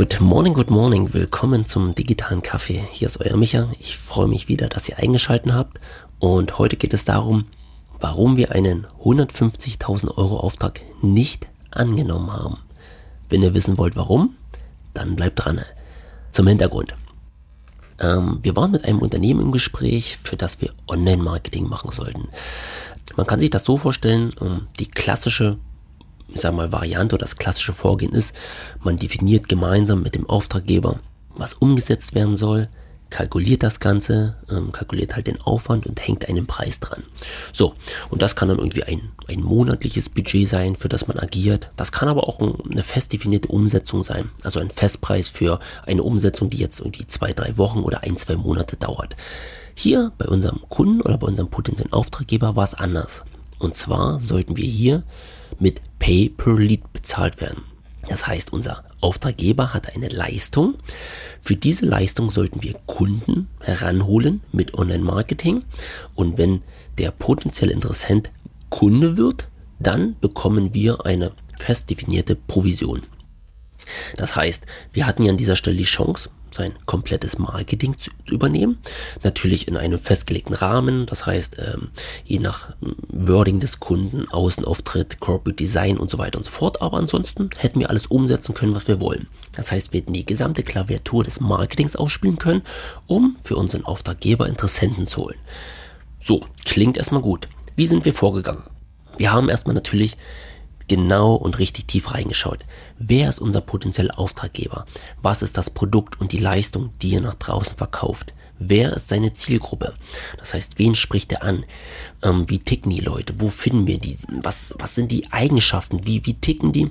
Good morning, good morning. Willkommen zum digitalen Kaffee. Hier ist euer Micha. Ich freue mich wieder, dass ihr eingeschaltet habt. Und heute geht es darum, warum wir einen 150.000 Euro Auftrag nicht angenommen haben. Wenn ihr wissen wollt, warum, dann bleibt dran. Zum Hintergrund. Ähm, wir waren mit einem Unternehmen im Gespräch, für das wir Online-Marketing machen sollten. Man kann sich das so vorstellen, ähm, die klassische ich sag mal, Variante oder das klassische Vorgehen ist, man definiert gemeinsam mit dem Auftraggeber, was umgesetzt werden soll, kalkuliert das Ganze, ähm, kalkuliert halt den Aufwand und hängt einen Preis dran. So, und das kann dann irgendwie ein, ein monatliches Budget sein, für das man agiert. Das kann aber auch eine fest definierte Umsetzung sein. Also ein Festpreis für eine Umsetzung, die jetzt irgendwie zwei, drei Wochen oder ein, zwei Monate dauert. Hier bei unserem Kunden oder bei unserem potenziellen Auftraggeber war es anders. Und zwar sollten wir hier mit Pay per Lead bezahlt werden. Das heißt, unser Auftraggeber hat eine Leistung. Für diese Leistung sollten wir Kunden heranholen mit Online-Marketing. Und wenn der potenzielle Interessent Kunde wird, dann bekommen wir eine fest definierte Provision. Das heißt, wir hatten ja an dieser Stelle die Chance, sein komplettes Marketing zu übernehmen. Natürlich in einem festgelegten Rahmen, das heißt, ähm, je nach ähm, Wording des Kunden, Außenauftritt, Corporate Design und so weiter und so fort. Aber ansonsten hätten wir alles umsetzen können, was wir wollen. Das heißt, wir hätten die gesamte Klaviatur des Marketings ausspielen können, um für unseren Auftraggeber Interessenten zu holen. So, klingt erstmal gut. Wie sind wir vorgegangen? Wir haben erstmal natürlich genau und richtig tief reingeschaut. Wer ist unser potenzieller Auftraggeber? Was ist das Produkt und die Leistung, die er nach draußen verkauft? Wer ist seine Zielgruppe? Das heißt, wen spricht er an? Ähm, wie ticken die Leute? Wo finden wir die? Was, was sind die Eigenschaften? Wie, wie ticken die?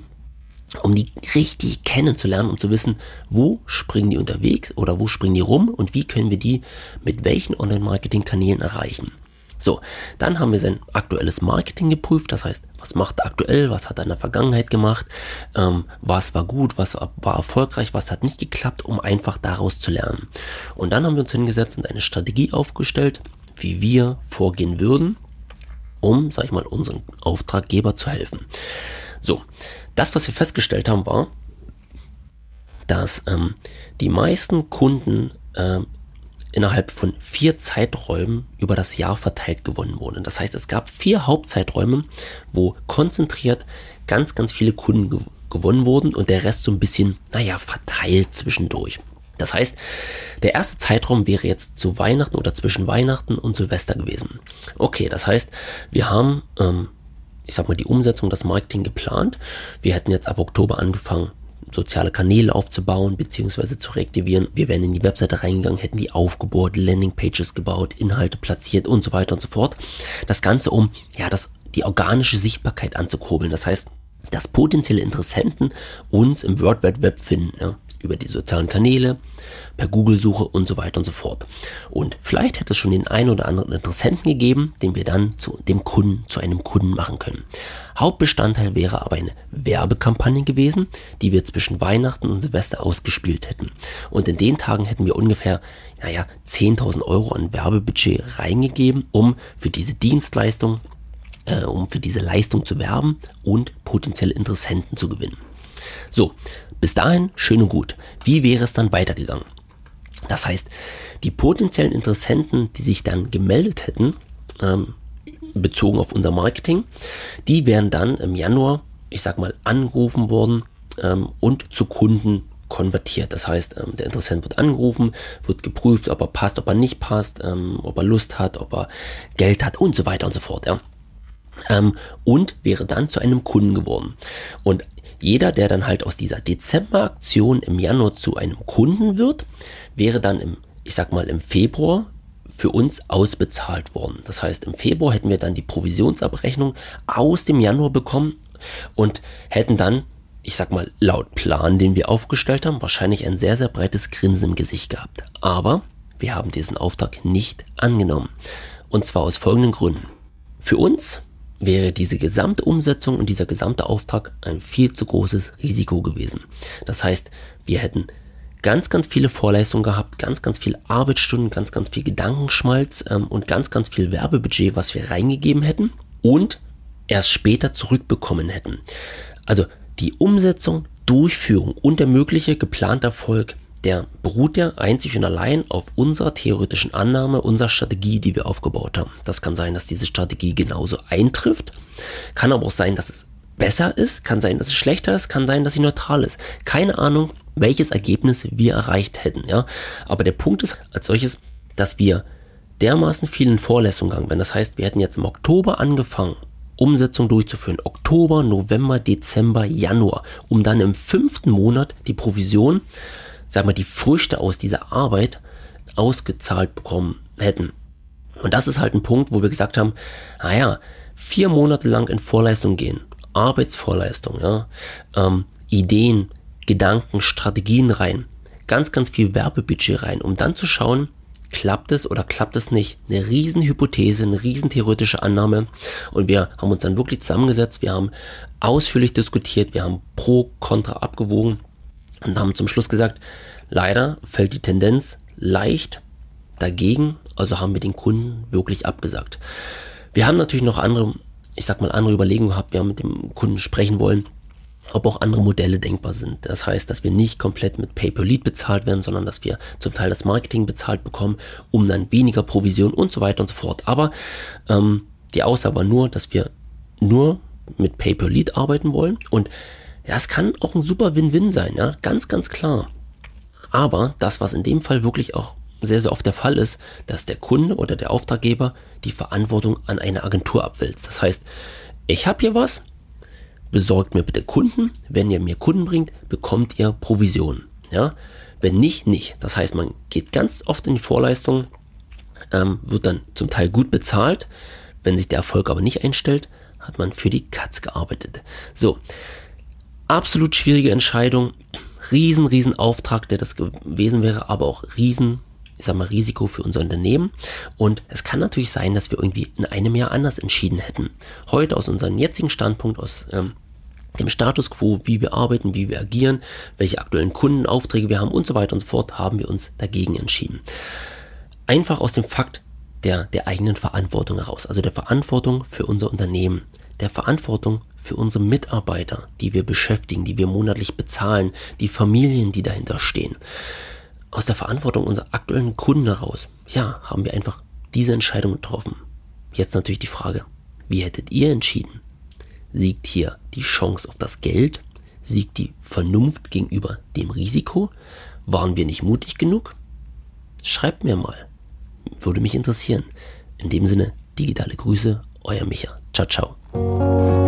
Um die richtig kennenzulernen, um zu wissen, wo springen die unterwegs oder wo springen die rum und wie können wir die mit welchen Online-Marketing-Kanälen erreichen. So, dann haben wir sein aktuelles Marketing geprüft, das heißt, was macht er aktuell, was hat er in der Vergangenheit gemacht, ähm, was war gut, was war erfolgreich, was hat nicht geklappt, um einfach daraus zu lernen. Und dann haben wir uns hingesetzt und eine Strategie aufgestellt, wie wir vorgehen würden, um, sag ich mal, unseren Auftraggeber zu helfen. So, das, was wir festgestellt haben, war, dass ähm, die meisten Kunden äh, innerhalb von vier Zeiträumen über das Jahr verteilt gewonnen wurden. Das heißt, es gab vier Hauptzeiträume, wo konzentriert ganz, ganz viele Kunden ge gewonnen wurden und der Rest so ein bisschen, naja, verteilt zwischendurch. Das heißt, der erste Zeitraum wäre jetzt zu Weihnachten oder zwischen Weihnachten und Silvester gewesen. Okay, das heißt, wir haben, ähm, ich sag mal, die Umsetzung, das Marketing geplant. Wir hätten jetzt ab Oktober angefangen, soziale Kanäle aufzubauen bzw. zu reaktivieren. Wir wären in die Webseite reingegangen, hätten die aufgebohrt, Landingpages gebaut, Inhalte platziert und so weiter und so fort. Das Ganze, um ja das, die organische Sichtbarkeit anzukurbeln. Das heißt, dass potenzielle Interessenten uns im World Wide Web finden. Ja über die sozialen Kanäle, per Google-Suche und so weiter und so fort. Und vielleicht hätte es schon den einen oder anderen Interessenten gegeben, den wir dann zu dem Kunden, zu einem Kunden machen können. Hauptbestandteil wäre aber eine Werbekampagne gewesen, die wir zwischen Weihnachten und Silvester ausgespielt hätten. Und in den Tagen hätten wir ungefähr, naja, 10.000 Euro an Werbebudget reingegeben, um für diese Dienstleistung, äh, um für diese Leistung zu werben und potenzielle Interessenten zu gewinnen. So, bis dahin schön und gut. Wie wäre es dann weitergegangen? Das heißt, die potenziellen Interessenten, die sich dann gemeldet hätten, ähm, bezogen auf unser Marketing, die wären dann im Januar, ich sag mal, angerufen worden ähm, und zu Kunden konvertiert. Das heißt, ähm, der Interessent wird angerufen, wird geprüft, ob er passt, ob er nicht passt, ähm, ob er Lust hat, ob er Geld hat und so weiter und so fort. Ja. Ähm, und wäre dann zu einem Kunden geworden. Und jeder, der dann halt aus dieser Dezember-Aktion im Januar zu einem Kunden wird, wäre dann im, ich sag mal, im Februar für uns ausbezahlt worden. Das heißt, im Februar hätten wir dann die Provisionsabrechnung aus dem Januar bekommen und hätten dann, ich sag mal, laut Plan, den wir aufgestellt haben, wahrscheinlich ein sehr, sehr breites Grinsen im Gesicht gehabt. Aber wir haben diesen Auftrag nicht angenommen. Und zwar aus folgenden Gründen. Für uns wäre diese gesamte Umsetzung und dieser gesamte Auftrag ein viel zu großes Risiko gewesen. Das heißt, wir hätten ganz, ganz viele Vorleistungen gehabt, ganz, ganz viel Arbeitsstunden, ganz, ganz viel Gedankenschmalz ähm, und ganz, ganz viel Werbebudget, was wir reingegeben hätten und erst später zurückbekommen hätten. Also die Umsetzung Durchführung und der mögliche geplante Erfolg, der beruht ja einzig und allein auf unserer theoretischen Annahme, unserer Strategie, die wir aufgebaut haben. Das kann sein, dass diese Strategie genauso eintrifft, kann aber auch sein, dass es besser ist, kann sein, dass es schlechter ist, kann sein, dass sie neutral ist. Keine Ahnung, welches Ergebnis wir erreicht hätten, ja. Aber der Punkt ist als solches, dass wir dermaßen vielen Vorlesungen gegangen wären. Das heißt, wir hätten jetzt im Oktober angefangen, Umsetzung durchzuführen. Oktober, November, Dezember, Januar, um dann im fünften Monat die Provision, sagen wir, die Früchte aus dieser Arbeit ausgezahlt bekommen hätten. Und das ist halt ein Punkt, wo wir gesagt haben, naja, vier Monate lang in Vorleistung gehen, Arbeitsvorleistung, ja, ähm, Ideen, Gedanken, Strategien rein, ganz, ganz viel Werbebudget rein, um dann zu schauen, klappt es oder klappt es nicht. Eine riesen Hypothese, eine riesen theoretische Annahme. Und wir haben uns dann wirklich zusammengesetzt, wir haben ausführlich diskutiert, wir haben pro, contra abgewogen und haben zum Schluss gesagt, leider fällt die Tendenz leicht dagegen, also haben wir den Kunden wirklich abgesagt. Wir haben natürlich noch andere, ich sag mal, andere Überlegungen gehabt, wir haben mit dem Kunden sprechen wollen ob auch andere Modelle denkbar sind. Das heißt, dass wir nicht komplett mit Pay-per-Lead bezahlt werden, sondern dass wir zum Teil das Marketing bezahlt bekommen, um dann weniger Provision und so weiter und so fort. Aber ähm, die Aussage war nur, dass wir nur mit Pay-per-Lead arbeiten wollen und ja, es kann auch ein super Win-Win sein, ja, ganz, ganz klar. Aber das, was in dem Fall wirklich auch sehr, sehr oft der Fall ist, dass der Kunde oder der Auftraggeber die Verantwortung an eine Agentur abwälzt. Das heißt, ich habe hier was, besorgt mir bitte Kunden. Wenn ihr mir Kunden bringt, bekommt ihr Provision. Ja? Wenn nicht, nicht. Das heißt, man geht ganz oft in die Vorleistung, ähm, wird dann zum Teil gut bezahlt. Wenn sich der Erfolg aber nicht einstellt, hat man für die Katz gearbeitet. So, absolut schwierige Entscheidung. Riesen, riesen Auftrag, der das gewesen wäre, aber auch riesen ich sag mal, Risiko für unser Unternehmen. Und es kann natürlich sein, dass wir irgendwie in einem Jahr anders entschieden hätten. Heute aus unserem jetzigen Standpunkt, aus ähm, dem Status quo, wie wir arbeiten, wie wir agieren, welche aktuellen Kundenaufträge wir haben und so weiter und so fort, haben wir uns dagegen entschieden. Einfach aus dem Fakt der, der eigenen Verantwortung heraus, also der Verantwortung für unser Unternehmen, der Verantwortung für unsere Mitarbeiter, die wir beschäftigen, die wir monatlich bezahlen, die Familien, die dahinter stehen aus der Verantwortung unserer aktuellen Kunden heraus, ja, haben wir einfach diese Entscheidung getroffen. Jetzt natürlich die Frage, wie hättet ihr entschieden? Siegt hier die Chance auf das Geld? Siegt die Vernunft gegenüber dem Risiko? Waren wir nicht mutig genug? Schreibt mir mal. Würde mich interessieren. In dem Sinne, digitale Grüße, euer Micha. Ciao, ciao.